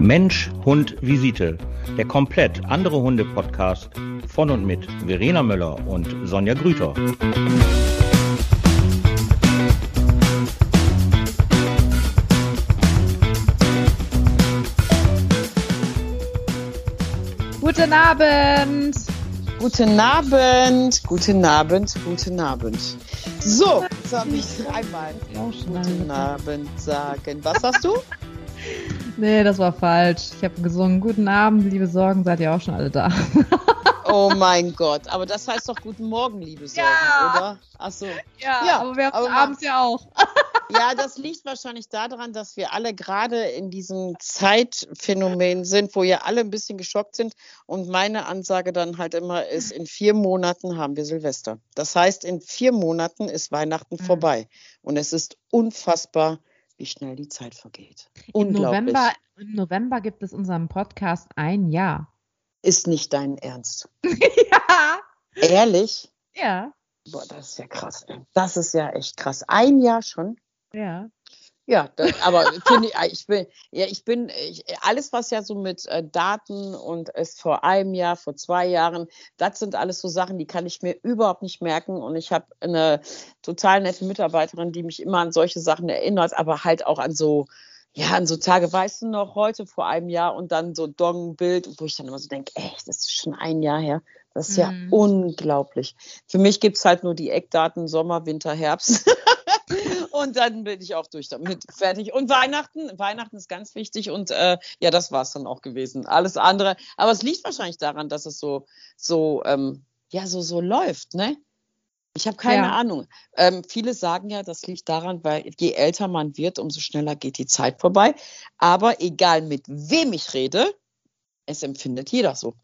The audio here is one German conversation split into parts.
Mensch, Hund, Visite. Der komplett andere Hunde-Podcast von und mit Verena Möller und Sonja Grüter. Guten Abend. Guten Abend, guten Abend, guten Abend. So, jetzt habe ich dreimal guten Abend sagen. Was sagst du? Nee, das war falsch. Ich habe gesungen, guten Abend, liebe Sorgen, seid ihr auch schon alle da. Oh mein Gott, aber das heißt doch guten Morgen, liebe Sorgen, Ja. oder? Ach so. Ja, Ja, aber wir haben aber abends ja auch. Ja, das liegt wahrscheinlich daran, dass wir alle gerade in diesem Zeitphänomen sind, wo ja alle ein bisschen geschockt sind. Und meine Ansage dann halt immer ist, in vier Monaten haben wir Silvester. Das heißt, in vier Monaten ist Weihnachten Mhm. vorbei. Und es ist unfassbar, wie schnell die Zeit vergeht. Im. November, Im November gibt es unseren Podcast ein Jahr. Ist nicht dein Ernst. ja. Ehrlich? Ja. Boah, das ist ja krass. ey. Das ist ja echt krass. Ein Jahr schon. Ja. Ja, das, aber ich, ich bin, ja, ich bin, ich, alles, was ja so mit äh, Daten und ist vor einem Jahr, vor zwei Jahren, das sind alles so Sachen, die kann ich mir überhaupt nicht merken. Und ich habe eine total nette Mitarbeiterin, die mich immer an solche Sachen erinnert, aber halt auch an so, ja, an so Tage, weißt du noch, heute vor einem Jahr und dann so Dong-Bild, wo ich dann immer so denke, echt, das ist schon ein Jahr her. Das ist ja Mhm. unglaublich. Für mich gibt es halt nur die Eckdaten Sommer, Winter, Herbst. und dann bin ich auch durch damit fertig. Und Weihnachten, Weihnachten ist ganz wichtig und äh, ja, das war es dann auch gewesen. Alles andere, aber es liegt wahrscheinlich daran, dass es so, so, ähm, ja, so, so läuft, ne? Ich habe keine Ja. Ahnung. Ähm, viele sagen ja, das liegt daran, weil je älter man wird, umso schneller geht die Zeit vorbei. Aber egal mit wem ich rede, es empfindet jeder so.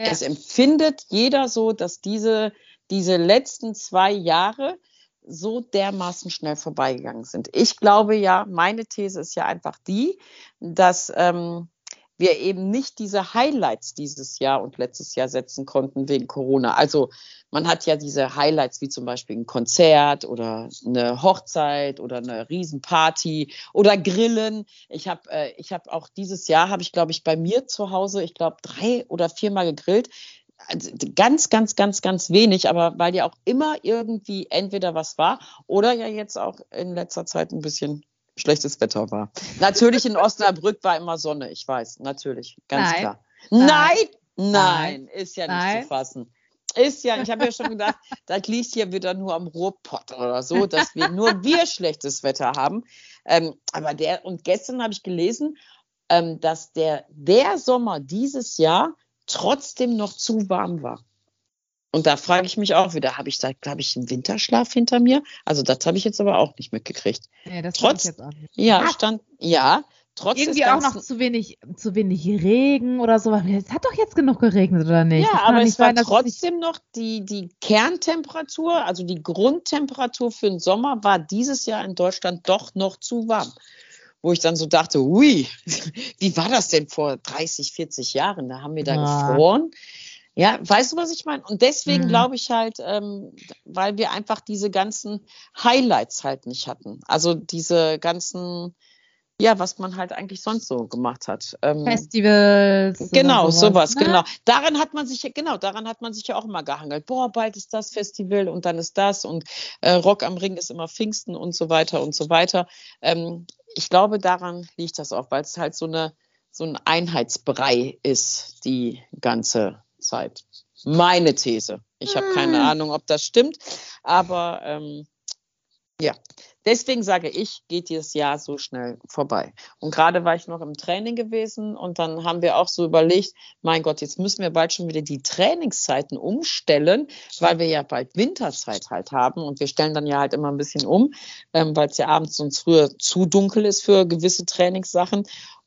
Ja. Es empfindet jeder so, dass diese, diese letzten zwei Jahre so dermaßen schnell vorbeigegangen sind. Ich glaube ja, meine These ist ja einfach die, dass ähm, wir eben nicht diese Highlights dieses Jahr und letztes Jahr setzen konnten wegen Corona. Also man hat ja diese Highlights wie zum Beispiel ein Konzert oder eine Hochzeit oder eine Riesenparty oder Grillen. Ich habe äh, habe auch dieses Jahr habe ich glaube ich bei mir zu Hause, ich glaube drei oder viermal gegrillt. Also ganz, ganz, ganz, ganz wenig, aber weil ja auch immer irgendwie entweder was war oder ja jetzt auch in letzter Zeit ein bisschen schlechtes Wetter war. Natürlich in Osnabrück war immer Sonne, ich weiß, natürlich, ganz Nein. klar. Nein. Nein, nein, ist ja nicht Nein. zu fassen. Ist ja, ich habe ja schon gedacht, das liegt hier wieder nur am Ruhrpott oder so, dass wir nur wir schlechtes Wetter haben. Ähm, aber der, und gestern habe ich gelesen, ähm, dass der, der Sommer dieses Jahr trotzdem noch zu warm war. Und da frage ich mich auch wieder, habe ich da, glaube ich, einen Winterschlaf hinter mir? Also das habe ich jetzt aber auch nicht mitgekriegt. Nee, das Trotz- jetzt auch nicht. Ja, Ah. stand, ja, trotz Irgendwie auch noch zu wenig, zu wenig Regen oder so. Es hat doch jetzt genug geregnet, oder nicht? Ja, aber es war sein, nicht- trotzdem noch die, die Kerntemperatur, also die Grundtemperatur für den Sommer war dieses Jahr in Deutschland doch noch zu warm. Wo ich dann so dachte, ui, wie war das denn vor 30, 40 Jahren? Da haben wir da Ah. gefroren. Ja, weißt du, was ich meine? Und deswegen Mhm. glaube ich halt, ähm, weil wir einfach diese ganzen Highlights halt nicht hatten. Also diese ganzen, ja, was man halt eigentlich sonst so gemacht hat. Ähm, Festivals. Genau, sowas, ne? genau. Daran hat man sich ja, genau, daran hat man sich ja auch immer gehangelt. Boah, bald ist das Festival und dann ist das und äh, Rock am Ring ist immer Pfingsten und so weiter und so weiter. Ähm, ich glaube, daran liegt das auch, weil es halt so eine so ein Einheitsbrei ist, die ganze Zeit. Meine These. Ich habe keine Hm. Ahnung, ob das stimmt, aber ähm, ja. Deswegen sage ich, geht dieses Jahr so schnell vorbei. Und gerade war ich noch im Training gewesen und dann haben wir auch so überlegt, mein Gott, jetzt müssen wir bald schon wieder die Trainingszeiten umstellen, weil wir ja bald Winterzeit halt haben und wir stellen dann ja halt immer ein bisschen um, ähm, weil es ja abends sonst früher zu dunkel ist für gewisse Trainingssachen.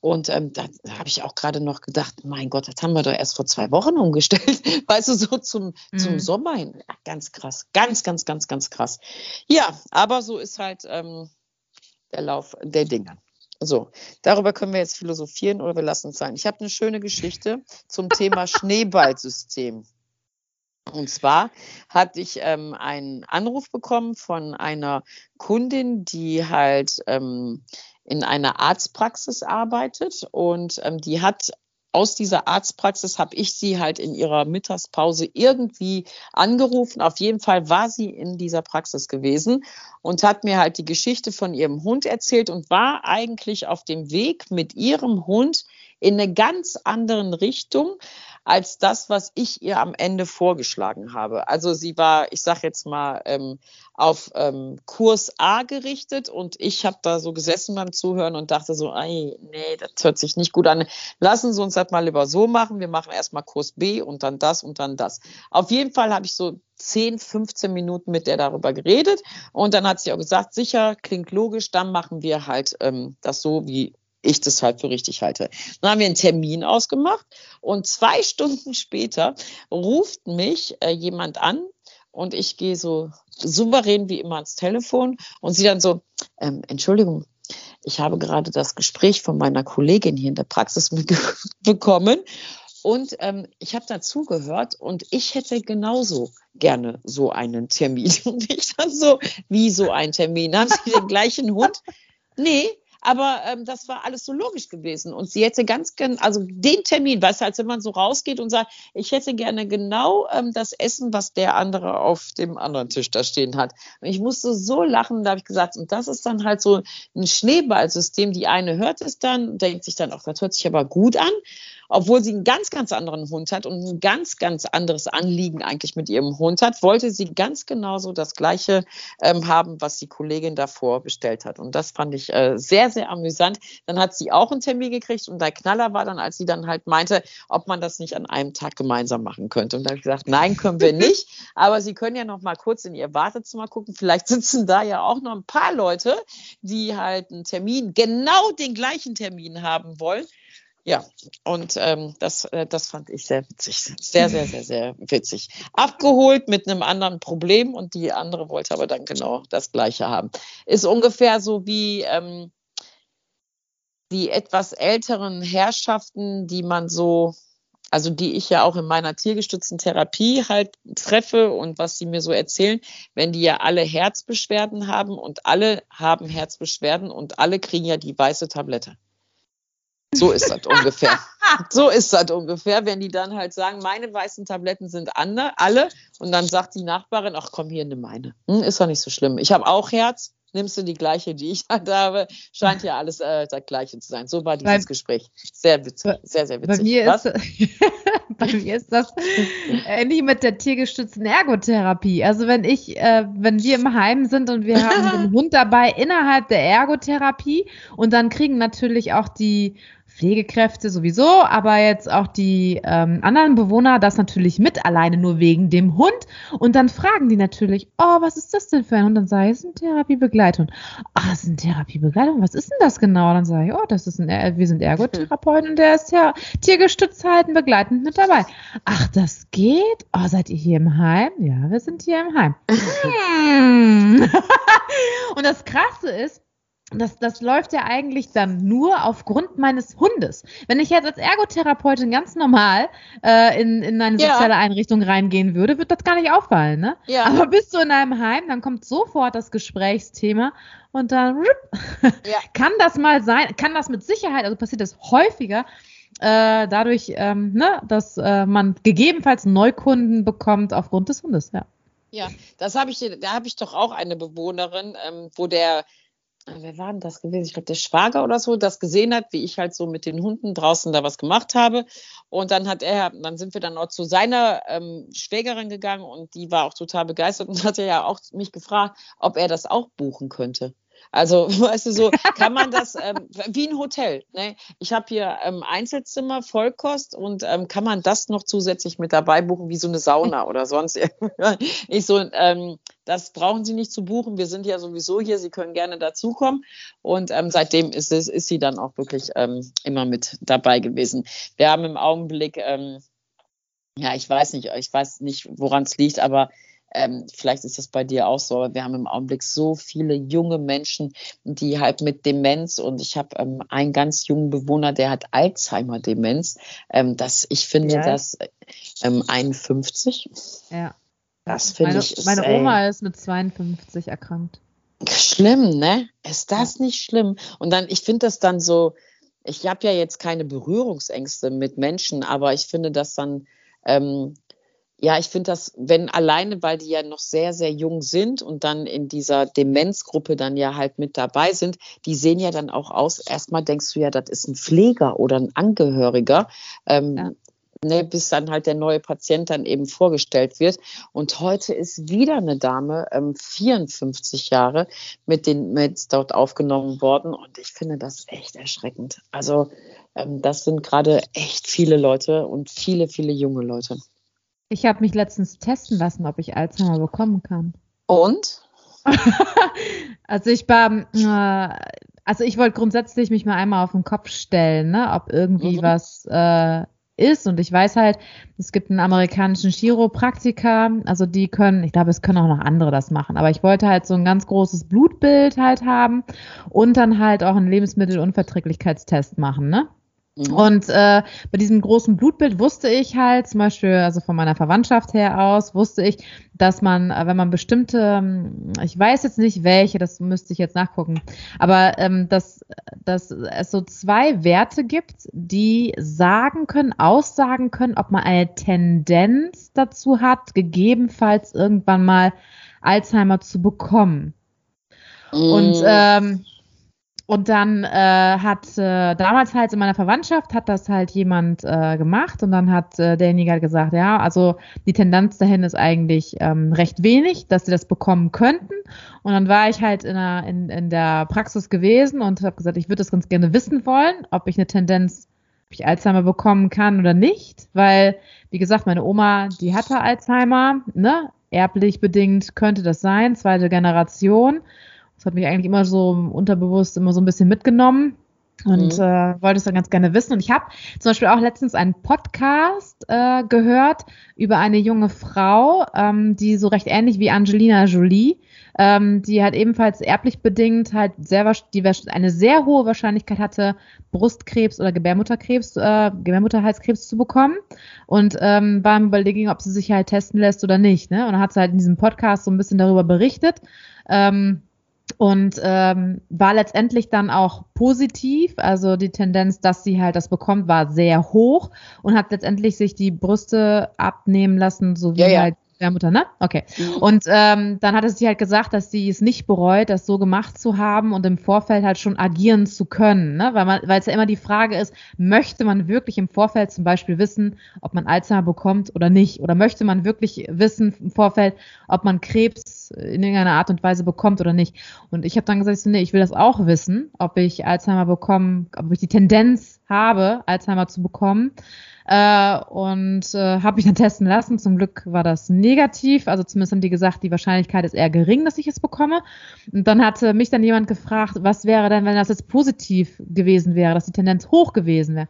Und ähm, da habe ich auch gerade noch gedacht, mein Gott, das haben wir doch erst vor zwei Wochen umgestellt. Weißt du, so zum, zum Mhm. Sommer hin. Ja, ganz krass. Ganz, ganz, ganz, ganz krass. Ja, aber so ist halt ähm, der Lauf der Dinge. So, darüber können wir jetzt philosophieren oder wir lassen es sein. Ich habe eine schöne Geschichte zum Thema Schneeballsystem. Und zwar hatte ich ähm, einen Anruf bekommen von einer Kundin, die halt ähm, in einer Arztpraxis arbeitet und ähm, die hat aus dieser Arztpraxis habe ich sie halt in ihrer Mittagspause irgendwie angerufen. Auf jeden Fall war sie in dieser Praxis gewesen und hat mir halt die Geschichte von ihrem Hund erzählt und war eigentlich auf dem Weg mit ihrem Hund in eine ganz andere Richtung als das, was ich ihr am Ende vorgeschlagen habe. Also sie war, ich sage jetzt mal, ähm, auf ähm, Kurs A gerichtet und ich habe da so gesessen beim Zuhören und dachte so, nee, das hört sich nicht gut an. Lassen Sie uns das mal lieber so machen. Wir machen erstmal Kurs B und dann das und dann das. Auf jeden Fall habe ich so 10, 15 Minuten mit der darüber geredet und dann hat sie auch gesagt, sicher, klingt logisch, dann machen wir halt ähm, das so, wie ich das halt für richtig halte. Dann haben wir einen Termin ausgemacht und zwei Stunden später ruft mich äh, jemand an und ich gehe so souverän wie immer ans Telefon und sie dann so, ähm, Entschuldigung, ich habe gerade das Gespräch von meiner Kollegin hier in der Praxis bekommen und ähm, ich habe dazugehört und ich hätte genauso gerne so einen Termin. Und ich dann so, wie so ein Termin? Haben Sie den gleichen Hund? Nee, aber ähm, das war alles so logisch gewesen. Und sie hätte ganz gerne, also den Termin, weißt du, als wenn man so rausgeht und sagt, ich hätte gerne genau ähm, das Essen, was der andere auf dem anderen Tisch da stehen hat. Und ich musste so lachen, da habe ich gesagt, und das ist dann halt so ein Schneeballsystem. Die eine hört es dann, denkt sich dann, auch, das hört sich aber gut an obwohl sie einen ganz, ganz anderen Hund hat und ein ganz, ganz anderes Anliegen eigentlich mit ihrem Hund hat, wollte sie ganz genauso das Gleiche ähm, haben, was die Kollegin davor bestellt hat. Und das fand ich äh, sehr, sehr amüsant. Dann hat sie auch einen Termin gekriegt und der Knaller war dann, als sie dann halt meinte, ob man das nicht an einem Tag gemeinsam machen könnte. Und da habe ich gesagt, nein, können wir nicht. Aber Sie können ja noch mal kurz in Ihr Wartezimmer gucken. Vielleicht sitzen da ja auch noch ein paar Leute, die halt einen Termin, genau den gleichen Termin haben wollen. Ja, und ähm, das, äh, das fand ich sehr witzig. Sehr, sehr, sehr, sehr witzig. Abgeholt mit einem anderen Problem und die andere wollte aber dann genau das Gleiche haben. Ist ungefähr so wie ähm, die etwas älteren Herrschaften, die man so, also die ich ja auch in meiner tiergestützten Therapie halt treffe und was sie mir so erzählen, wenn die ja alle Herzbeschwerden haben und alle haben Herzbeschwerden und alle kriegen ja die weiße Tablette. So ist das ungefähr. So ist das ungefähr, wenn die dann halt sagen, meine weißen Tabletten sind andere, alle. Und dann sagt die Nachbarin, ach komm, hier, nimm meine. Hm, ist doch nicht so schlimm. Ich habe auch Herz. Nimmst du die gleiche, die ich halt habe? Scheint ja alles äh, das Gleiche zu sein. So war dieses bei, Gespräch. Sehr witzig, sehr, sehr witzig. Bei mir, ist, bei mir ist das ähnlich mit der tiergestützten Ergotherapie. Also wenn ich, äh, wenn wir im Heim sind und wir haben den Hund dabei innerhalb der Ergotherapie und dann kriegen natürlich auch die Pflegekräfte sowieso, aber jetzt auch die ähm, anderen Bewohner das natürlich mit alleine nur wegen dem Hund. Und dann fragen die natürlich, oh, was ist das denn für ein Hund? Dann sage ich, es ist eine Therapiebegleitung. Ach, es ist eine Therapiebegleitung? Was ist denn das genau? Dann sage ich, oh, das ist ein, wir sind Ergotherapeuten und der ist ja tiergestützt halten begleitend mit dabei. Ach, das geht? Oh, seid ihr hier im Heim? Ja, wir sind hier im Heim. und das Krasse ist, das, das läuft ja eigentlich dann nur aufgrund meines Hundes. Wenn ich jetzt als Ergotherapeutin ganz normal äh, in, in eine soziale ja. Einrichtung reingehen würde, wird das gar nicht auffallen. Ne? Ja. Aber bist du in einem Heim, dann kommt sofort das Gesprächsthema und dann ja. kann das mal sein, kann das mit Sicherheit, also passiert das häufiger, äh, dadurch, ähm, ne, dass äh, man gegebenenfalls Neukunden bekommt aufgrund des Hundes. Ja, ja das habe ich, da habe ich doch auch eine Bewohnerin, ähm, wo der wer war denn das gewesen? Ich glaube, der Schwager oder so, das gesehen hat, wie ich halt so mit den Hunden draußen da was gemacht habe. Und dann hat er, dann sind wir dann auch zu seiner ähm, Schwägerin gegangen und die war auch total begeistert und hat ja auch mich gefragt, ob er das auch buchen könnte. Also, weißt du, so kann man das ähm, wie ein Hotel. Ne? Ich habe hier ähm, Einzelzimmer, Vollkost und ähm, kann man das noch zusätzlich mit dabei buchen, wie so eine Sauna oder sonst Ich so, ähm, das brauchen Sie nicht zu buchen. Wir sind ja sowieso hier. Sie können gerne dazukommen. Und ähm, seitdem ist, es, ist sie dann auch wirklich ähm, immer mit dabei gewesen. Wir haben im Augenblick, ähm, ja, ich weiß nicht, ich weiß nicht, woran es liegt, aber ähm, vielleicht ist das bei dir auch so, aber wir haben im Augenblick so viele junge Menschen, die halt mit Demenz und ich habe ähm, einen ganz jungen Bewohner, der hat Alzheimer-Demenz. Ähm, das, ich finde ja. das 51. Ähm, ja. Das finde ich. Ist, meine Oma ey, ist mit 52 erkrankt. Schlimm, ne? Ist das nicht schlimm? Und dann, ich finde das dann so, ich habe ja jetzt keine Berührungsängste mit Menschen, aber ich finde das dann, ähm, ja, ich finde das, wenn alleine, weil die ja noch sehr, sehr jung sind und dann in dieser Demenzgruppe dann ja halt mit dabei sind, die sehen ja dann auch aus. Erstmal denkst du ja, das ist ein Pfleger oder ein Angehöriger. Ähm, ja ne, bis dann halt der neue Patient dann eben vorgestellt wird. Und heute ist wieder eine Dame, ähm, 54 Jahre, mit den Meds dort aufgenommen worden. Und ich finde das echt erschreckend. Also ähm, das sind gerade echt viele Leute und viele, viele junge Leute. Ich habe mich letztens testen lassen, ob ich Alzheimer bekommen kann. Und? also ich war, äh, also ich wollte grundsätzlich mich mal einmal auf den Kopf stellen, ne, ob irgendwie mhm. was äh, ist. Und ich weiß halt, es gibt einen amerikanischen Chiropraktiker, also die können, ich glaube, es können auch noch andere das machen, aber ich wollte halt so ein ganz großes Blutbild halt haben und dann halt auch einen Lebensmittelunverträglichkeitstest machen, ne? Mhm. Und äh, bei diesem großen Blutbild wusste ich halt, zum Beispiel, also von meiner Verwandtschaft her aus, wusste ich, dass man, äh, wenn man bestimmte, ähm, ich weiß jetzt nicht welche, das müsste ich jetzt nachgucken, aber ähm, dass, dass es so zwei Werte gibt, die sagen können, aussagen können, ob man eine Tendenz dazu hat, gegebenenfalls irgendwann mal Alzheimer zu bekommen. Mhm. Und ähm, und dann äh, hat äh, damals halt in meiner Verwandtschaft hat das halt jemand äh, gemacht und dann hat äh, derjenige halt gesagt, ja, also die Tendenz dahin ist eigentlich ähm, recht wenig, dass sie das bekommen könnten. Und dann war ich halt in der, in, in der Praxis gewesen und habe gesagt, ich würde das ganz gerne wissen wollen, ob ich eine Tendenz, ob ich Alzheimer bekommen kann oder nicht, weil, wie gesagt, meine Oma, die hatte Alzheimer, ne? Erblich bedingt könnte das sein, zweite Generation. Das hat mich eigentlich immer so unterbewusst immer so ein bisschen mitgenommen und mhm. äh, wollte es dann ganz gerne wissen. Und ich habe zum Beispiel auch letztens einen Podcast äh, gehört über eine junge Frau, ähm, die so recht ähnlich wie Angelina Jolie, ähm, die halt ebenfalls erblich bedingt halt sehr die eine sehr hohe Wahrscheinlichkeit hatte, Brustkrebs oder Gebärmutterkrebs, äh, Gebärmutterhalskrebs zu bekommen und ähm, war im Überlegen, ob sie sich halt testen lässt oder nicht. Ne? Und dann hat sie halt in diesem Podcast so ein bisschen darüber berichtet. Ähm, und ähm, war letztendlich dann auch positiv. Also die Tendenz, dass sie halt das bekommt, war sehr hoch und hat letztendlich sich die Brüste abnehmen lassen, so wie ja, ja. halt der Mutter, ne? Okay. Mhm. Und ähm, dann hat sie halt gesagt, dass sie es nicht bereut, das so gemacht zu haben und im Vorfeld halt schon agieren zu können, ne? Weil man, weil es ja immer die Frage ist, möchte man wirklich im Vorfeld zum Beispiel wissen, ob man Alzheimer bekommt oder nicht? Oder möchte man wirklich wissen im Vorfeld, ob man Krebs in irgendeiner Art und Weise bekommt oder nicht? Und ich habe dann gesagt, nee, ich will das auch wissen, ob ich Alzheimer bekomme, ob ich die Tendenz habe, Alzheimer zu bekommen. Äh, und äh, habe mich dann testen lassen. Zum Glück war das negativ. Also zumindest haben die gesagt, die Wahrscheinlichkeit ist eher gering, dass ich es bekomme. Und dann hatte mich dann jemand gefragt, was wäre denn, wenn das jetzt positiv gewesen wäre, dass die Tendenz hoch gewesen wäre.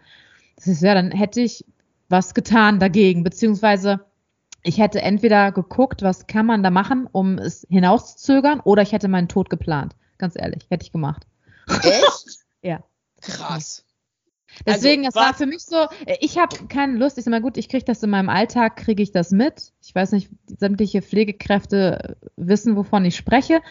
Das ist ja, dann hätte ich was getan dagegen, beziehungsweise ich hätte entweder geguckt, was kann man da machen, um es hinauszuzögern, oder ich hätte meinen Tod geplant. Ganz ehrlich, hätte ich gemacht. Echt? ja. Krass. Deswegen, also, es war für mich so, ich habe keine Lust, ich sag mal gut, ich kriege das in meinem Alltag, kriege ich das mit. Ich weiß nicht, sämtliche Pflegekräfte wissen, wovon ich spreche.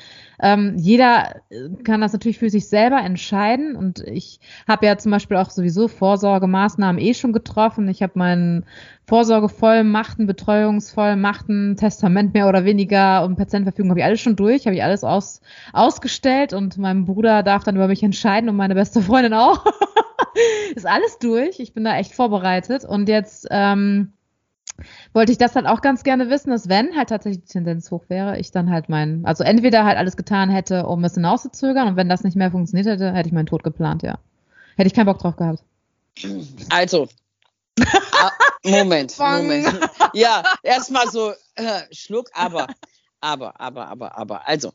Ähm, jeder äh, kann das natürlich für sich selber entscheiden und ich habe ja zum Beispiel auch sowieso Vorsorgemaßnahmen eh schon getroffen. Ich habe meinen Vorsorgevollmachten, Betreuungsvollmachten, Testament mehr oder weniger und Patientenverfügung habe ich alles schon durch, habe ich alles aus, ausgestellt und mein Bruder darf dann über mich entscheiden und meine beste Freundin auch. ist alles durch. Ich bin da echt vorbereitet. Und jetzt ähm, wollte ich das halt auch ganz gerne wissen, dass wenn halt tatsächlich die Tendenz hoch wäre, ich dann halt meinen, also entweder halt alles getan hätte, um es hinauszuzögern und wenn das nicht mehr funktioniert hätte, hätte ich meinen Tod geplant, ja. Hätte ich keinen Bock drauf gehabt. Also, Moment, Moment. Ja, erstmal so äh, Schluck, aber, aber, aber, aber, aber. Also,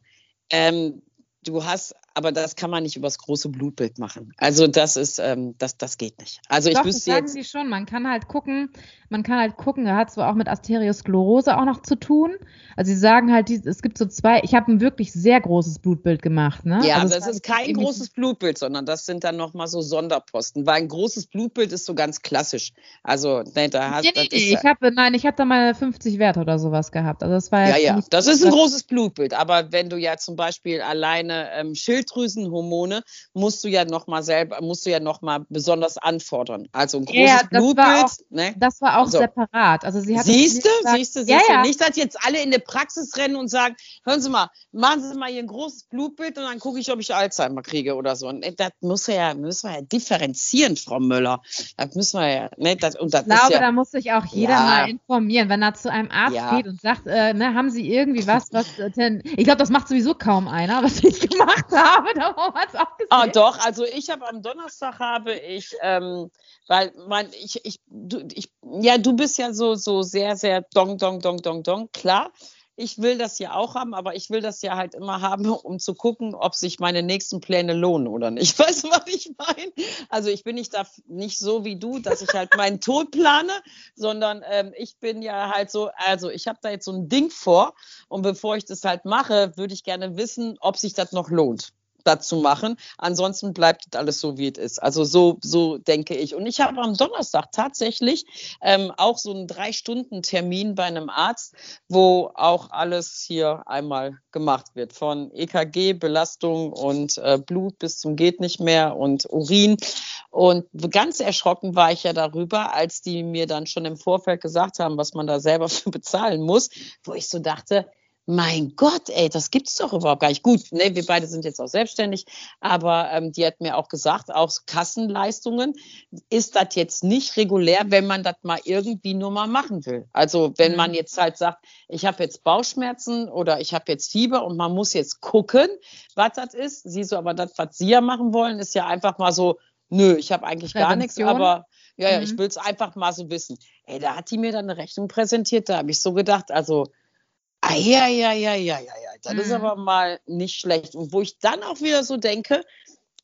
ähm, du hast aber das kann man nicht übers große Blutbild machen. Also das ist, ähm, das, das geht nicht. Also Doch, ich wüsste das sagen jetzt. sie schon. Man kann halt gucken, man kann halt gucken, er hat zwar auch mit Arteriosklerose auch noch zu tun. Also sie sagen halt, es gibt so zwei, ich habe ein wirklich sehr großes Blutbild gemacht, ne? Ja, also aber es ist kein großes Blutbild, sondern das sind dann nochmal so Sonderposten, weil ein großes Blutbild ist so ganz klassisch. Also, ne, da hat Nee, nee, nee, ich habe, nein, ich habe da mal 50 Werte oder sowas gehabt. Also das war Ja, ja, das ist ein großes Blutbild. Aber wenn du ja zum Beispiel alleine ähm, Schilddrüsenhormone musst du ja noch mal selber, musst du ja noch mal besonders anfordern. Also ein großes Ja, ja, das war Blutbild. auch- ne? Das war auch So. separat. Also sie hat Siehst du, gesagt- siehst du, Ja, siehst du. ja. Nicht, dass jetzt alle in die Praxis rennen und sagen, hören Sie mal, machen Sie mal hier ein großes Blutbild und dann gucke ich, ob ich Alzheimer kriege oder so. Und äh, das muss ja, müssen wir ja differenzieren, Frau Müller. Das müssen wir ja, ne, das, und das Ich glaube, ja, da muss sich auch jeder Ja. mal informieren, wenn er zu einem Arzt Ja. geht und sagt, äh, ne, haben Sie irgendwie was, was äh, denn, ich glaube, das macht sowieso kaum einer, was ich gemacht habe, da haben wir es auch gesehen. Ah, doch, also ich habe am Donnerstag habe ich, ähm, weil mein, ich, ich, du, ich, ja, du bist ja so, so sehr, sehr dong, dong, dong, dong, dong, klar. Ich will das ja auch haben, aber ich will das ja halt immer haben, um zu gucken, ob sich meine nächsten Pläne lohnen oder nicht. Weißt du, was ich meine? Also ich bin nicht da nicht so wie du, dass ich halt meinen Tod plane, sondern ähm, ich bin ja halt so, also ich habe da jetzt so ein Ding vor und bevor ich das halt mache, würde ich gerne wissen, ob sich das noch lohnt dazu machen. Ansonsten bleibt alles so, wie es ist. Also so, so denke ich. Und ich habe am Donnerstag tatsächlich ähm, auch so einen Drei-Stunden-Termin bei einem Arzt, wo auch alles hier einmal gemacht wird. Von EKG, Belastung und äh, Blut bis zum geht nicht mehr und Urin. Und ganz erschrocken war ich ja darüber, als die mir dann schon im Vorfeld gesagt haben, was man da selber für bezahlen muss, wo ich so dachte, mein Gott, ey, das gibt's doch überhaupt gar nicht. Gut, ne, wir beide sind jetzt auch selbstständig, aber ähm, die hat mir auch gesagt, auch Kassenleistungen ist das jetzt nicht regulär, wenn man das mal irgendwie nur mal machen will. Also wenn Mhm. man jetzt halt sagt, ich habe jetzt Bauchschmerzen oder ich habe jetzt Fieber und man muss jetzt gucken, was das ist. Sie so, aber das, was Sie ja machen wollen, ist ja einfach mal so, nö, ich habe eigentlich gar nichts, aber ja, ja, ich Mhm. will es einfach mal so wissen. Ey, da hat die mir dann eine Rechnung präsentiert, da habe ich so gedacht, also ja, ja, ja, ja, ja, ja. Das ist Mhm. aber mal nicht schlecht. Und wo ich dann auch wieder so denke,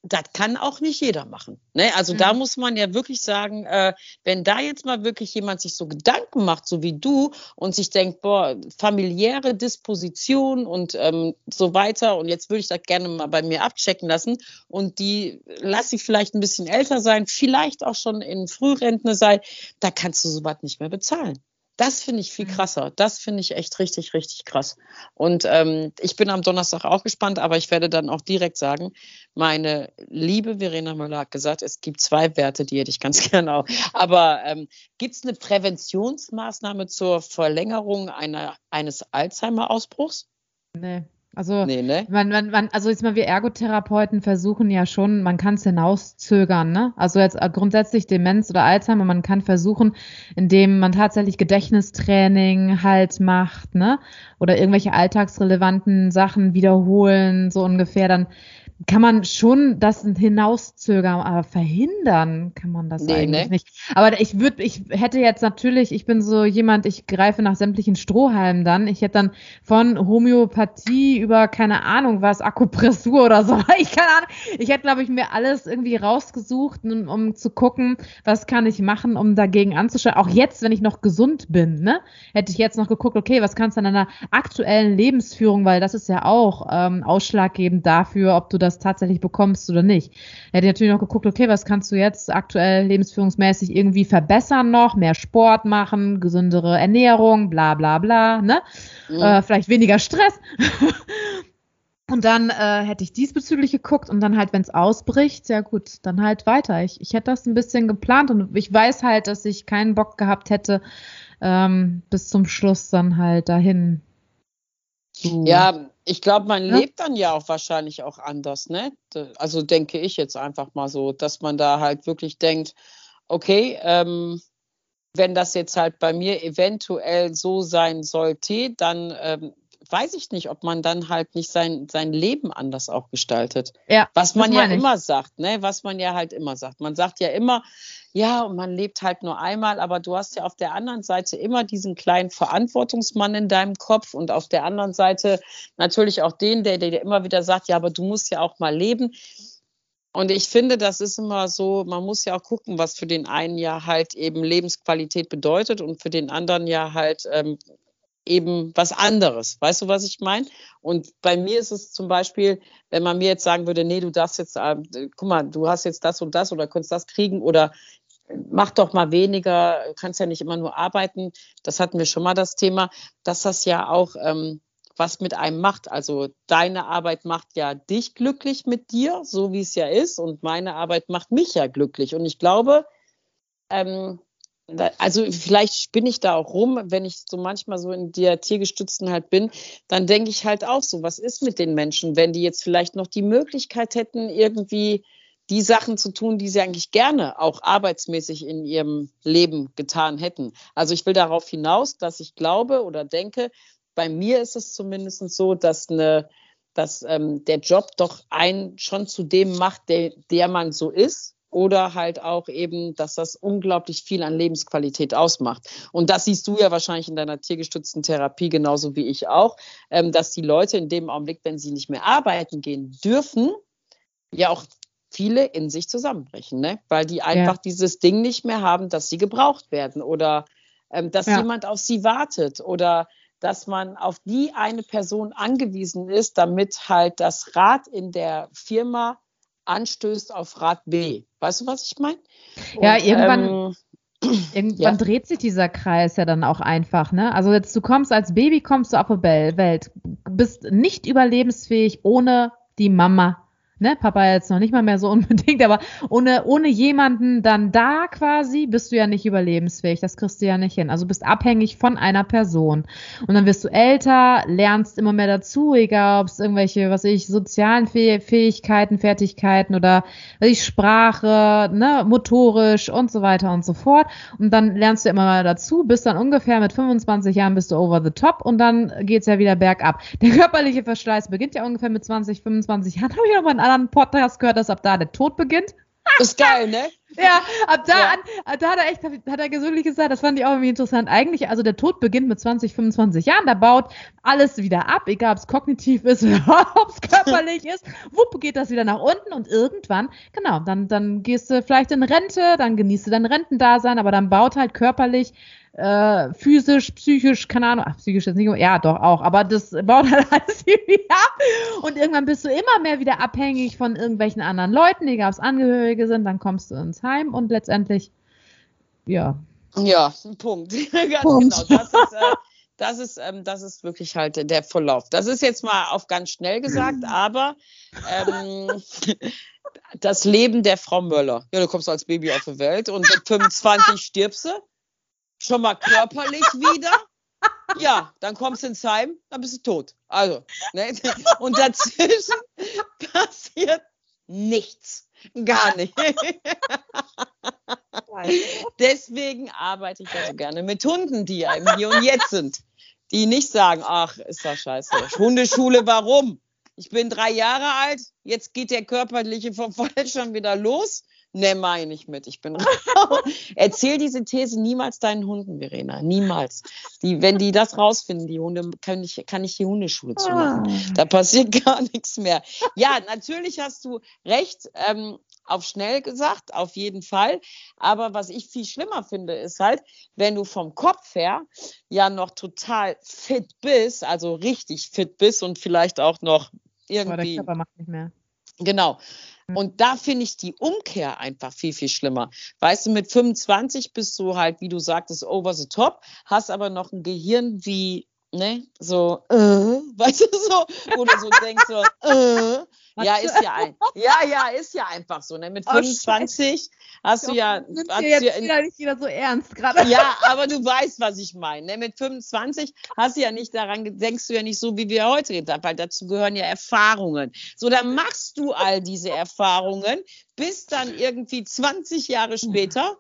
das kann auch nicht jeder machen. Ne? Also da Mhm. muss man ja wirklich sagen, äh, wenn da jetzt mal wirklich jemand sich so Gedanken macht, so wie du, und sich denkt, boah, familiäre Disposition und ähm, so weiter, und jetzt würde ich das gerne mal bei mir abchecken lassen, und die lass sie vielleicht ein bisschen älter sein, vielleicht auch schon in Frührentner sein, da kannst du sowas nicht mehr bezahlen. Das finde ich viel Mhm. krasser. Das finde ich echt richtig, richtig krass. Und ähm, ich bin am Donnerstag auch gespannt, aber ich werde dann auch direkt sagen, meine liebe Verena Müller hat gesagt, es gibt zwei Werte, die hätte ich ganz gerne auch. Aber ähm, gibt es eine Präventionsmaßnahme zur Verlängerung einer, eines Alzheimer-Ausbruchs? Nee. Also Nee, ne? man, man, man, also jetzt mal wir Ergotherapeuten versuchen ja schon, man kann es hinauszögern, ne? Also jetzt äh, grundsätzlich Demenz oder Alzheimer, man kann versuchen, indem man tatsächlich Gedächtnistraining halt macht, ne? Oder irgendwelche alltagsrelevanten Sachen wiederholen, so ungefähr, dann kann man schon das hinauszögern, aber verhindern kann man das Nee, eigentlich ne? nicht. Aber ich würde, ich hätte jetzt natürlich, ich bin so jemand, ich greife nach sämtlichen Strohhalmen dann. Ich hätte dann von Homöopathie über keine Ahnung was, Akupressur oder so. Ich keine Ahnung. Ich hätte, glaube ich, mir alles irgendwie rausgesucht, um, um zu gucken, was kann ich machen, um dagegen anzuschauen. Auch jetzt, wenn ich noch gesund bin, ne, hätte ich jetzt noch geguckt, okay, was kannst du an deiner aktuellen Lebensführung, weil das ist ja auch ähm, ausschlaggebend dafür, ob du das tatsächlich bekommst oder nicht. Hätte ich natürlich noch geguckt, okay, was kannst du jetzt aktuell lebensführungsmäßig irgendwie verbessern noch, mehr Sport machen, gesündere Ernährung, bla bla bla, ne? Mhm. Äh, vielleicht weniger Stress. Und dann äh, hätte ich diesbezüglich geguckt und dann halt, wenn es ausbricht, ja gut, dann halt weiter. Ich, ich hätte das ein bisschen geplant und ich weiß halt, dass ich keinen Bock gehabt hätte, ähm, bis zum Schluss dann halt dahin zu. Ja, ich glaube, man Ja. lebt dann ja auch wahrscheinlich auch anders, ne? Also denke ich jetzt einfach mal so, dass man da halt wirklich denkt, okay, ähm, wenn das jetzt halt bei mir eventuell so sein sollte, dann ähm, weiß ich nicht, ob man dann halt nicht sein, sein Leben anders auch gestaltet. Ja, Was man ja ich. immer sagt, ne? Was man ja halt immer sagt. Man sagt ja immer, ja, und man lebt halt nur einmal, aber du hast ja auf der anderen Seite immer diesen kleinen Verantwortungsmann in deinem Kopf und auf der anderen Seite natürlich auch den, der der dir immer wieder sagt, ja, aber du musst ja auch mal leben. Und ich finde, das ist immer so, man muss ja auch gucken, was für den einen ja halt eben Lebensqualität bedeutet und für den anderen ja halt ähm, eben was anderes. Weißt du, was ich meine? Und bei mir ist es zum Beispiel, wenn man mir jetzt sagen würde, nee, du darfst jetzt, äh, guck mal, du hast jetzt das und das oder kannst das kriegen oder mach doch mal weniger, kannst ja nicht immer nur arbeiten. Das hatten wir schon mal das Thema, dass das ja auch ähm, was mit einem macht. Also deine Arbeit macht ja dich glücklich mit dir, so wie es ja ist, und meine Arbeit macht mich ja glücklich. Und ich glaube, ähm, also vielleicht spinne ich da auch rum, wenn ich so manchmal so in der Tiergestützten halt bin, dann denke ich halt auch so, was ist mit den Menschen, wenn die jetzt vielleicht noch die Möglichkeit hätten, irgendwie die Sachen zu tun, die sie eigentlich gerne auch arbeitsmäßig in ihrem Leben getan hätten. Also ich will darauf hinaus, dass ich glaube oder denke, bei mir ist es zumindest so, dass eine dass ähm, der Job doch einen schon zu dem macht, der, der man so ist. Oder halt auch eben, dass das unglaublich viel an Lebensqualität ausmacht. Und das siehst du ja wahrscheinlich in deiner tiergestützten Therapie genauso wie ich auch, ähm, dass die Leute in dem Augenblick, wenn sie nicht mehr arbeiten gehen dürfen, ja auch viele in sich zusammenbrechen, ne? weil die einfach Ja. dieses Ding nicht mehr haben, dass sie gebraucht werden oder ähm, dass Ja. jemand auf sie wartet oder dass man auf die eine Person angewiesen ist, damit halt das Rad in der Firma anstößt auf Rad B. Weißt du, was ich meine? Ja, irgendwann- ähm, Irgendwann Ja. dreht sich dieser Kreis ja dann auch einfach, ne? Also jetzt du kommst als Baby, kommst du auf die Wel- Welt, bist nicht überlebensfähig ohne die Mama. Ne, Papa jetzt noch nicht mal mehr so unbedingt, aber ohne, ohne jemanden dann da quasi bist du ja nicht überlebensfähig. Das kriegst du ja nicht hin. Also bist abhängig von einer Person. Und dann wirst du älter, lernst immer mehr dazu, egal ob es irgendwelche, was ich, sozialen Fäh Fähigkeiten, Fertigkeiten oder was ich, Sprache, ne, motorisch und so weiter und so fort. Und dann lernst du immer mal dazu, bis dann ungefähr mit 25 Jahren bist du over the top und dann geht's ja wieder bergab. Der körperliche Verschleiß beginnt ja ungefähr mit 20, 25 Jahren. Habe ich noch mal einen anderen Podcast gehört, dass ab da der Tod beginnt. ist geil, ne? Ja, ab da Ja. an, ab da hat er echt, hat er gesundlich gesagt, das fand ich auch irgendwie interessant. Eigentlich, also der Tod beginnt mit 20, 25 Jahren, da baut alles wieder ab, egal ob es kognitiv ist oder ob es körperlich ist. Wupp, geht das wieder nach unten und irgendwann, genau, dann, dann gehst du vielleicht in Rente, dann genießt du dein Rentendasein, aber dann baut halt körperlich, äh, physisch, psychisch, keine Ahnung, ach, psychisch jetzt nicht, ja, doch auch, aber das baut halt alles irgendwie ab und irgendwann bist du immer mehr wieder abhängig von irgendwelchen anderen Leuten, ob es Angehörige sind, dann kommst du ins Heim und letztendlich, ja. Ja, Punkt. Ganz Punkt. genau. Das ist, äh, das, ist, ähm, das ist wirklich halt der Verlauf. Das ist jetzt mal auf ganz schnell gesagt, aber ähm, das Leben der Frau Möller. Ja, du kommst als Baby auf die Welt und mit 25 stirbst du. Schon mal körperlich wieder. Ja, dann kommst du ins Heim, dann bist du tot. Also, ne? Und dazwischen passiert nichts. Gar nicht. Deswegen arbeite ich ja so gerne mit Hunden, die ja im Hier und Jetzt sind. Die nicht sagen, ach, ist das scheiße. Hundeschule, warum? Ich bin drei Jahre alt, jetzt geht der körperliche Verfall schon wieder los. Ne, meine ich mit. Ich bin raus. Erzähl diese These niemals deinen Hunden, Verena. Niemals. Die, wenn die das rausfinden, die Hunde, kann ich, kann ich die Hundeschule zumachen. Da passiert gar nichts mehr. Ja, natürlich hast du recht, ähm, auf schnell gesagt, auf jeden Fall. Aber was ich viel schlimmer finde, ist halt, wenn du vom Kopf her ja noch total fit bist, also richtig fit bist und vielleicht auch noch Aber der irgendwie Körper macht nicht mehr. Genau. Mhm. Und da finde ich die Umkehr einfach viel, viel schlimmer. Weißt du, mit 25 bist du halt, wie du sagtest, over the top, hast aber noch ein Gehirn wie, ne, so, äh, weißt du, so, du so denkst, so, äh, ja, ist ja ein, ja, ja, ist ja einfach so, ne, mit Oh, 25 hast du ja, hast du jetzt ja in, wieder nicht wieder so ernst gerade. ja, aber du weißt, was ich meine. Ne? Mit 25 hast du ja nicht daran, denkst du ja nicht so, wie wir heute gedacht, weil dazu gehören ja Erfahrungen. So, dann machst du all diese Erfahrungen, bis dann irgendwie 20 Jahre später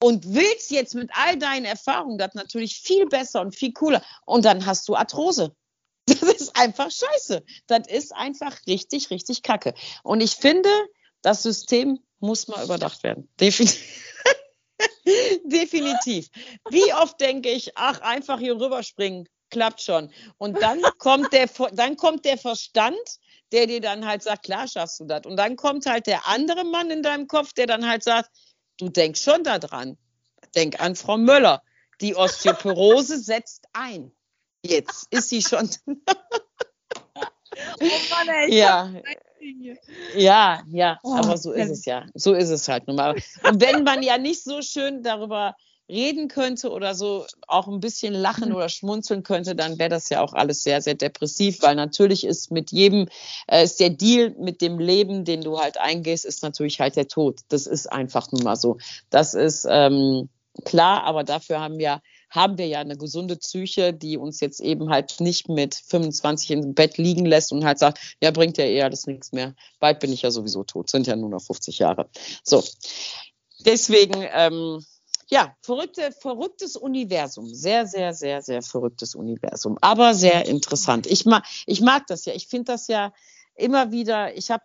und willst jetzt mit all deinen Erfahrungen das natürlich viel besser und viel cooler. Und dann hast du Arthrose. Das ist einfach scheiße. Das ist einfach richtig, richtig kacke. Und ich finde, das System muss mal überdacht werden. Definitiv. Definitiv. Wie oft denke ich, ach, einfach hier rüberspringen, klappt schon. Und dann kommt der, dann kommt der Verstand, der dir dann halt sagt, klar schaffst du das. Und dann kommt halt der andere Mann in deinem Kopf, der dann halt sagt, du denkst schon daran. Denk an Frau Möller. Die Osteoporose setzt ein. Jetzt ist sie schon. oh Mann, ey, ja. Ja, ja, oh, aber so ist es ja. So ist es halt nun mal. Und wenn man ja nicht so schön darüber reden könnte oder so auch ein bisschen lachen oder schmunzeln könnte, dann wäre das ja auch alles sehr, sehr depressiv, weil natürlich ist mit jedem, äh, ist der Deal mit dem Leben, den du halt eingehst, ist natürlich halt der Tod. Das ist einfach nun mal so. Das ist ähm, klar, aber dafür haben wir haben wir ja eine gesunde Psyche, die uns jetzt eben halt nicht mit 25 im Bett liegen lässt und halt sagt, ja, bringt ja eher das nichts mehr. Bald bin ich ja sowieso tot, sind ja nur noch 50 Jahre. So, deswegen, ähm, ja, verrückte, verrücktes Universum. Sehr, sehr, sehr, sehr verrücktes Universum. Aber sehr interessant. Ich mag, ich mag das ja. Ich finde das ja immer wieder, ich habe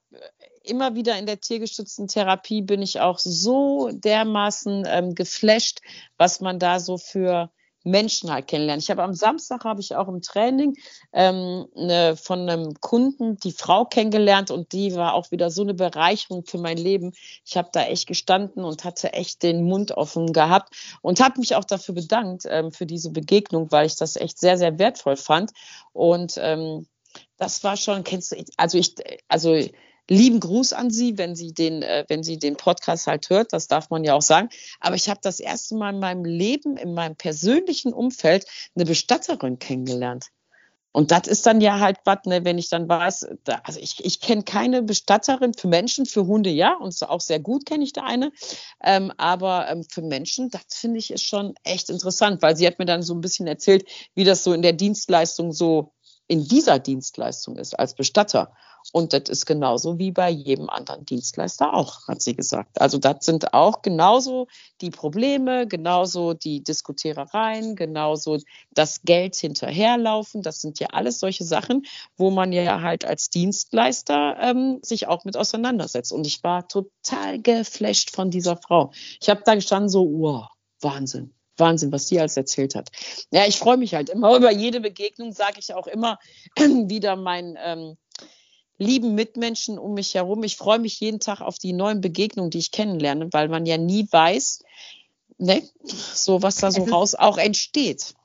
immer wieder in der tiergestützten Therapie bin ich auch so dermaßen ähm, geflasht, was man da so für Menschen halt kennenlernen. Ich habe am Samstag habe ich auch im Training ähm, ne, von einem Kunden die Frau kennengelernt und die war auch wieder so eine Bereicherung für mein Leben. Ich habe da echt gestanden und hatte echt den Mund offen gehabt und habe mich auch dafür bedankt ähm, für diese Begegnung, weil ich das echt sehr sehr wertvoll fand und ähm, das war schon kennst du also ich also lieben Gruß an Sie, wenn Sie den, äh, wenn Sie den Podcast halt hört. Das darf man ja auch sagen. Aber ich habe das erste Mal in meinem Leben, in meinem persönlichen Umfeld, eine Bestatterin kennengelernt. Und das ist dann ja halt was, ne, wenn ich dann weiß, da, also ich, ich kenne keine Bestatterin für Menschen, für Hunde ja, und auch sehr gut kenne ich da eine. Ähm, aber ähm, für Menschen, das finde ich ist schon echt interessant, weil sie hat mir dann so ein bisschen erzählt, wie das so in der Dienstleistung so in dieser Dienstleistung ist als Bestatter. Und das ist genauso wie bei jedem anderen Dienstleister auch, hat sie gesagt. Also das sind auch genauso die Probleme, genauso die Diskutierereien, genauso das Geld hinterherlaufen. Das sind ja alles solche Sachen, wo man ja halt als Dienstleister ähm, sich auch mit auseinandersetzt. Und ich war total geflasht von dieser Frau. Ich habe da gestanden so, wow, Wahnsinn. Wahnsinn, was sie alles erzählt hat. Ja, ich freue mich halt immer über jede Begegnung, sage ich auch immer wieder mein ähm, lieben Mitmenschen um mich herum. Ich freue mich jeden Tag auf die neuen Begegnungen, die ich kennenlerne, weil man ja nie weiß, ne, so was da so raus auch entsteht.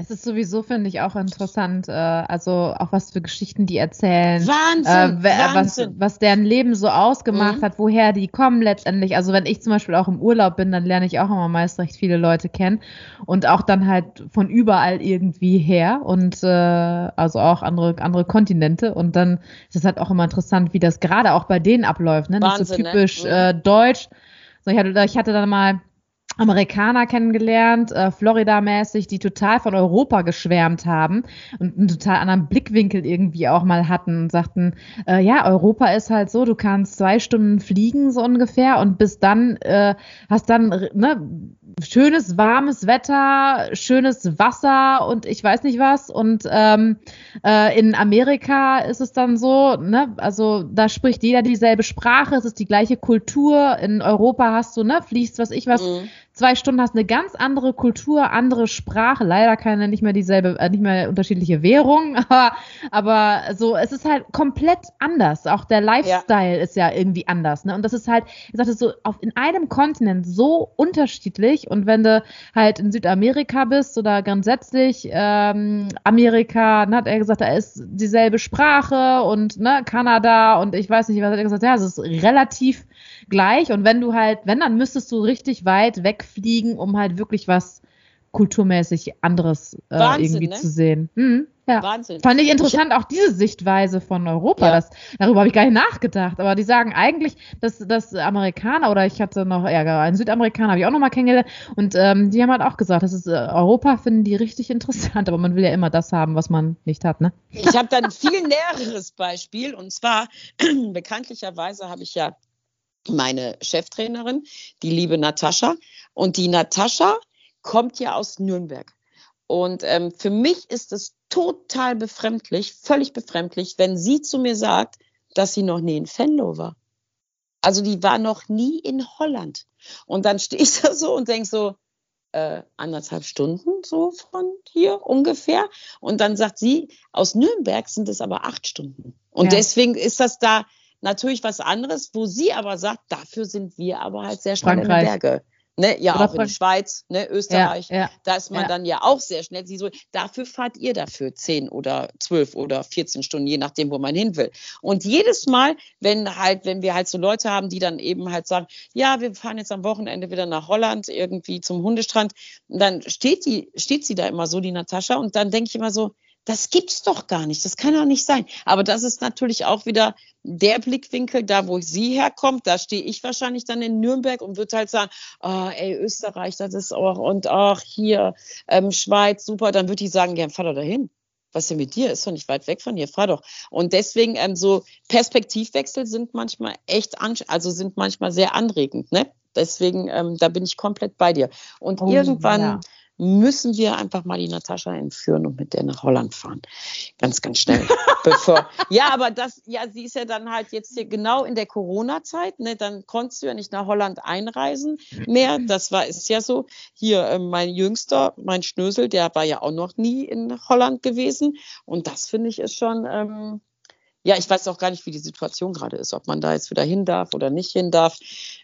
Es ist sowieso, finde ich, auch interessant, äh, also auch was für Geschichten die erzählen. Wahnsinn, äh, Wahnsinn. Was, was deren Leben so ausgemacht mhm. hat, woher die kommen letztendlich. Also wenn ich zum Beispiel auch im Urlaub bin, dann lerne ich auch immer meist recht viele Leute kennen und auch dann halt von überall irgendwie her und äh, also auch andere, andere Kontinente. Und dann ist es halt auch immer interessant, wie das gerade auch bei denen abläuft. Ne? Wahnsinn, Nicht so typisch ne? mhm. deutsch. So, ich, hatte, ich hatte dann mal Amerikaner kennengelernt, äh, Florida-mäßig, die total von Europa geschwärmt haben und einen total anderen Blickwinkel irgendwie auch mal hatten und sagten, äh, ja, Europa ist halt so, du kannst zwei Stunden fliegen so ungefähr und bis dann äh, hast dann ne, schönes, warmes Wetter, schönes Wasser und ich weiß nicht was. Und ähm, äh, in Amerika ist es dann so, ne, also da spricht jeder dieselbe Sprache, es ist die gleiche Kultur. In Europa hast du, ne, fließt was ich was, mhm zwei Stunden hast eine ganz andere Kultur, andere Sprache, leider keine, nicht mehr dieselbe, äh, nicht mehr unterschiedliche Währung, aber, aber so, es ist halt komplett anders. Auch der Lifestyle ja. ist ja irgendwie anders, ne? Und das ist halt, ich sagte so, auf, in einem Kontinent so unterschiedlich und wenn du halt in Südamerika bist oder grundsätzlich ähm, Amerika, ne, hat er gesagt, da ist dieselbe Sprache und ne, Kanada und ich weiß nicht, was hat er gesagt, ja, es ist relativ gleich. Und wenn du halt, wenn, dann müsstest du richtig weit wegfliegen, um halt wirklich was kulturmäßig anderes äh, Wahnsinn, irgendwie ne? zu sehen. Hm, ja. Wahnsinn. Fand ich interessant, auch diese Sichtweise von Europa. Ja. Das, darüber habe ich gar nicht nachgedacht. Aber die sagen eigentlich, dass, dass Amerikaner oder ich hatte noch, ja, einen Südamerikaner habe ich auch noch mal kennengelernt und ähm, die haben halt auch gesagt, das ist äh, Europa finden die richtig interessant, aber man will ja immer das haben, was man nicht hat, ne? Ich habe da ein viel näheres Beispiel und zwar bekanntlicherweise habe ich ja meine Cheftrainerin, die liebe Natascha. Und die Natascha kommt ja aus Nürnberg. Und ähm, für mich ist es total befremdlich, völlig befremdlich, wenn sie zu mir sagt, dass sie noch nie in Venlo war. Also die war noch nie in Holland. Und dann stehe ich da so und denke so, äh, anderthalb Stunden so von hier ungefähr. Und dann sagt sie, aus Nürnberg sind es aber acht Stunden. Und ja. deswegen ist das da natürlich was anderes, wo sie aber sagt, dafür sind wir aber halt sehr schnell Frankreich. in den Berge. Ne, ja, Oder auch in der Schweiz, ne, Österreich, ja, ja, da ist man ja. dann ja auch sehr schnell. Sie so, dafür fahrt ihr dafür zehn oder zwölf oder 14 Stunden, je nachdem, wo man hin will. Und jedes Mal, wenn halt, wenn wir halt so Leute haben, die dann eben halt sagen, ja, wir fahren jetzt am Wochenende wieder nach Holland irgendwie zum Hundestrand, dann steht die, steht sie da immer so, die Natascha, und dann denke ich immer so, das gibt's doch gar nicht. Das kann doch nicht sein. Aber das ist natürlich auch wieder der Blickwinkel, da wo sie herkommt. Da stehe ich wahrscheinlich dann in Nürnberg und würde halt sagen, oh, ey, Österreich, das ist auch, und ach, hier, ähm, Schweiz, super. Dann würde ich sagen, ja, fahr doch dahin. Was ist denn mit dir? Ist doch nicht weit weg von hier, fahr doch. Und deswegen ähm, so Perspektivwechsel sind manchmal echt, also sind manchmal sehr anregend, ne? Deswegen, ähm, da bin ich komplett bei dir. Und oh, irgendwann, ja müssen wir einfach mal die Natascha entführen und mit der nach Holland fahren. Ganz, ganz schnell. bevor. Ja, aber das, ja, sie ist ja dann halt jetzt hier genau in der Corona-Zeit, ne? Dann konntest du ja nicht nach Holland einreisen mehr. Das war, ist ja so. Hier, äh, mein Jüngster, mein Schnösel, der war ja auch noch nie in Holland gewesen. Und das finde ich ist schon, ähm, ja, ich weiß auch gar nicht, wie die Situation gerade ist, ob man da jetzt wieder hin darf oder nicht hin darf.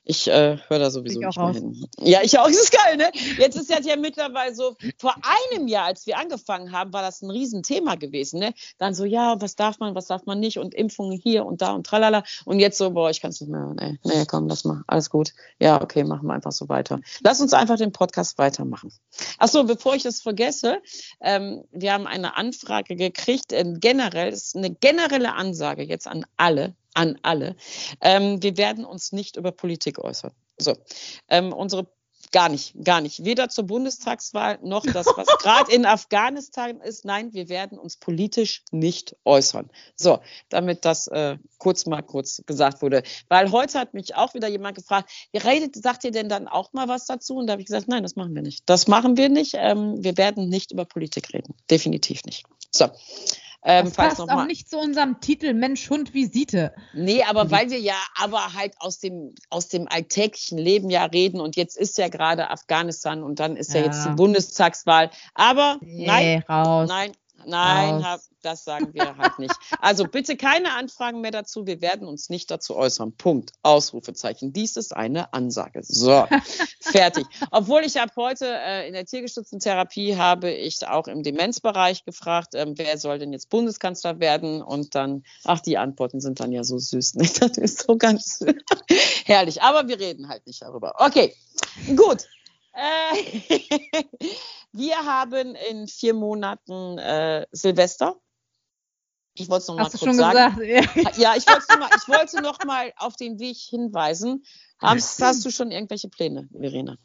Ich äh, höre da sowieso ich nicht mehr hin. Ja, ich auch. Das ist geil, ne? Jetzt ist das ja mittlerweile so, vor einem Jahr, als wir angefangen haben, war das ein Riesenthema gewesen, ne? Dann so, ja, was darf man, was darf man nicht und Impfungen hier und da und tralala. Und jetzt so, boah, ich kann es nicht mehr. Nee, nee, komm, lass mal. Alles gut. Ja, okay, machen wir einfach so weiter. Lass uns einfach den Podcast weitermachen. Ach so, bevor ich das vergesse, ähm, wir haben eine Anfrage gekriegt, äh, generell, das ist eine generelle Ansage Ansage jetzt an alle, an alle. Ähm, wir werden uns nicht über Politik äußern. So, ähm, unsere Gar nicht, gar nicht. Weder zur Bundestagswahl noch das, was gerade in Afghanistan ist. Nein, wir werden uns politisch nicht äußern. So, damit das äh, kurz mal kurz gesagt wurde. Weil heute hat mich auch wieder jemand gefragt, redet, sagt ihr denn dann auch mal was dazu? Und da habe ich gesagt, nein, das machen wir nicht. Das machen wir nicht. Ähm, wir werden nicht über Politik reden. Definitiv nicht. So. Ähm, das passt auch nicht zu unserem Titel Mensch, Hund, Visite. Nee, aber weil wir ja aber halt aus dem, aus dem alltäglichen Leben ja reden und jetzt ist ja gerade Afghanistan und dann ist ja, ja jetzt die Bundestagswahl. Aber nee, nein, raus. nein, Nein, hab, das sagen wir halt nicht. Also bitte keine Anfragen mehr dazu. Wir werden uns nicht dazu äußern. Punkt. Ausrufezeichen. Dies ist eine Ansage. So, fertig. Obwohl ich ab heute äh, in der tiergestützten Therapie habe ich auch im Demenzbereich gefragt, ähm, wer soll denn jetzt Bundeskanzler werden? Und dann, ach, die Antworten sind dann ja so süß. Ne? Das ist so ganz herrlich. Aber wir reden halt nicht darüber. Okay, gut. Äh, wir haben in vier Monaten äh, Silvester. Ich wollte es noch Hast mal kurz sagen. Gesagt? Ja, ich, noch ich wollte noch mal auf den Weg hinweisen. Hast, hast du schon irgendwelche Pläne, Verena?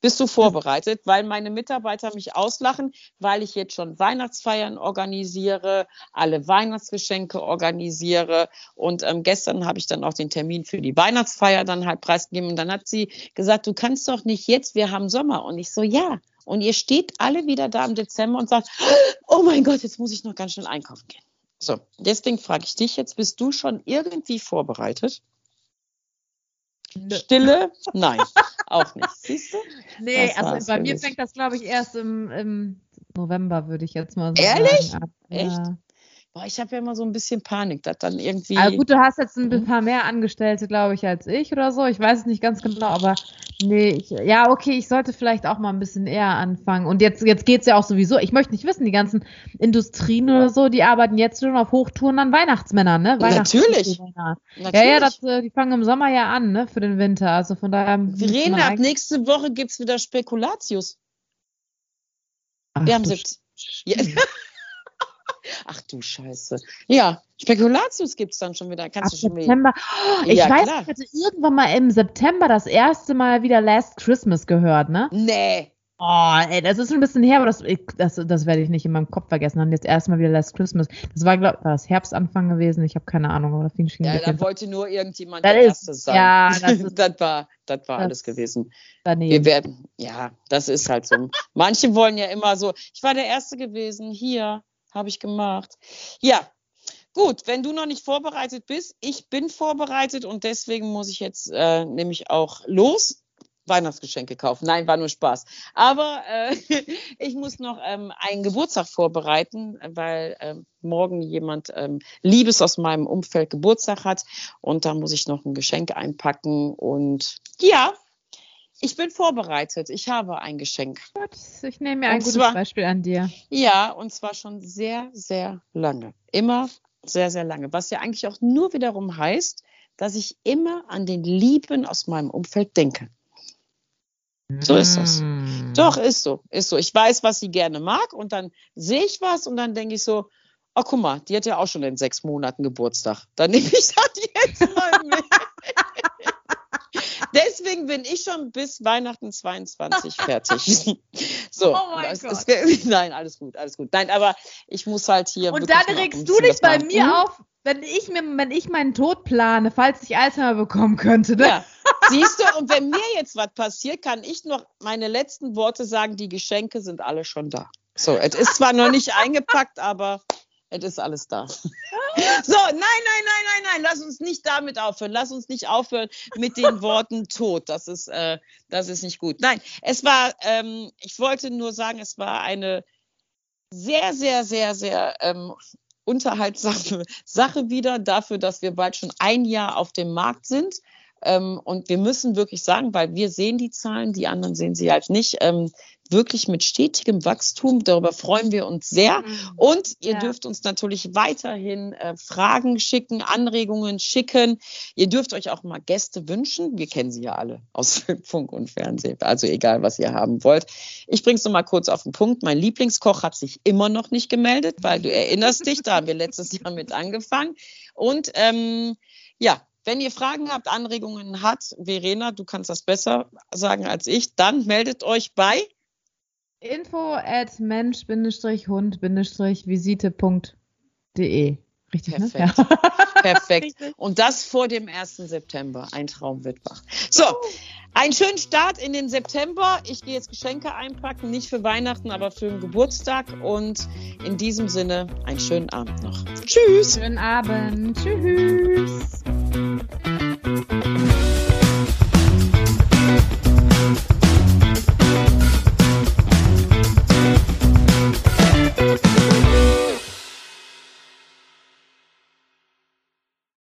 Bist du vorbereitet? Weil meine Mitarbeiter mich auslachen, weil ich jetzt schon Weihnachtsfeiern organisiere, alle Weihnachtsgeschenke organisiere. Und ähm, gestern habe ich dann auch den Termin für die Weihnachtsfeier dann halt preisgegeben. Und dann hat sie gesagt, du kannst doch nicht jetzt, wir haben Sommer. Und ich so, ja. Und ihr steht alle wieder da im Dezember und sagt, oh mein Gott, jetzt muss ich noch ganz schnell einkaufen gehen. So, deswegen frage ich dich jetzt, bist du schon irgendwie vorbereitet? Stille? Nein, auch nicht. Siehst du? Nee, also bei mir fängt das, glaube ich, erst im, im November, würde ich jetzt mal sagen. Ehrlich? Echt? Ja. Ich habe ja immer so ein bisschen Panik, dass dann irgendwie. Also gut, du hast jetzt ein paar mehr Angestellte, glaube ich, als ich oder so. Ich weiß es nicht ganz genau, aber nee, ich, ja, okay, ich sollte vielleicht auch mal ein bisschen eher anfangen. Und jetzt, jetzt geht's ja auch sowieso. Ich möchte nicht wissen, die ganzen Industrien oder so, die arbeiten jetzt schon auf Hochtouren an Weihnachtsmännern, ne? Natürlich. Natürlich. Ja, ja, das, äh, die fangen im Sommer ja an, ne? Für den Winter. Also von daher. Wir reden ab nächste Woche gibt's wieder Spekulatius. Ach, Wir haben 17. Ja. Ach du Scheiße. Ja, Spekulatius gibt es dann schon wieder. Kannst Ach, du schon September. Oh, ich ja, weiß, ich hatte irgendwann mal im September das erste Mal wieder Last Christmas gehört, ne? Nee. Oh, ey, das ist schon ein bisschen her, aber das, das, das werde ich nicht in meinem Kopf vergessen. Dann jetzt erstmal wieder Last Christmas. Das war, glaube war das Herbstanfang gewesen. Ich habe keine Ahnung, aber das fing schon Ja, da wollte nur irgendjemand das der ist, Erste sein. Ja, das, ist, das war, das war das alles gewesen. Daneben. Wir werden, ja, das ist halt so. Manche wollen ja immer so, ich war der Erste gewesen, hier habe ich gemacht. Ja, Gut, wenn du noch nicht vorbereitet bist, ich bin vorbereitet und deswegen muss ich jetzt äh, nämlich auch los. Weihnachtsgeschenke kaufen. Nein, war nur Spaß. Aber äh, ich muss noch ähm, einen Geburtstag vorbereiten, weil äh, morgen jemand ähm, Liebes aus meinem Umfeld Geburtstag hat und da muss ich noch ein Geschenk einpacken und ja, ich bin vorbereitet. Ich habe ein Geschenk. Ich nehme mir ein und gutes zwar, Beispiel an dir. Ja, und zwar schon sehr, sehr lange. Immer sehr, sehr lange. Was ja eigentlich auch nur wiederum heißt, dass ich immer an den Lieben aus meinem Umfeld denke. So ist das. Mm. Doch, ist so, ist so. Ich weiß, was sie gerne mag und dann sehe ich was und dann denke ich so, oh guck mal, die hat ja auch schon in sechs Monaten Geburtstag. Dann nehme ich das jetzt mal mit. Deswegen bin ich schon bis Weihnachten 22 fertig. so, oh mein Gott. Ist, nein, alles gut, alles gut. Nein, aber ich muss halt hier. Und dann regst du dich bei mir hm? auf, wenn ich, mir, wenn ich meinen Tod plane, falls ich Alzheimer bekommen könnte. Ne? Ja. Siehst du, und wenn mir jetzt was passiert, kann ich noch meine letzten Worte sagen, die Geschenke sind alle schon da. So, es ist zwar noch nicht eingepackt, aber es ist alles da. So, nein, nein, nein, nein, nein, lass uns nicht damit aufhören. Lass uns nicht aufhören mit den Worten Tod. Das ist, äh, das ist nicht gut. Nein, es war, ähm, ich wollte nur sagen, es war eine sehr, sehr, sehr, sehr ähm, unterhaltsame Sache wieder dafür, dass wir bald schon ein Jahr auf dem Markt sind. Ähm, und wir müssen wirklich sagen, weil wir sehen die Zahlen, die anderen sehen sie halt nicht, ähm, wirklich mit stetigem Wachstum. Darüber freuen wir uns sehr. Mhm. Und ihr ja. dürft uns natürlich weiterhin äh, Fragen schicken, Anregungen schicken. Ihr dürft euch auch mal Gäste wünschen. Wir kennen sie ja alle aus Funk und Fernsehen. Also egal, was ihr haben wollt. Ich bring's noch mal kurz auf den Punkt. Mein Lieblingskoch hat sich immer noch nicht gemeldet, weil du erinnerst dich, da haben wir letztes Jahr mit angefangen. Und ähm, ja, wenn ihr Fragen habt, Anregungen hat, Verena, du kannst das besser sagen als ich, dann meldet euch bei info at mensch-hund-visite.de. Richtig, Perfekt. Ne? Ja. Perfekt. Und das vor dem 1. September. Ein Traum wird wach. So, einen schönen Start in den September. Ich gehe jetzt Geschenke einpacken, nicht für Weihnachten, aber für den Geburtstag. Und in diesem Sinne einen schönen Abend noch. Tschüss. Schönen Abend. Tschüss. Música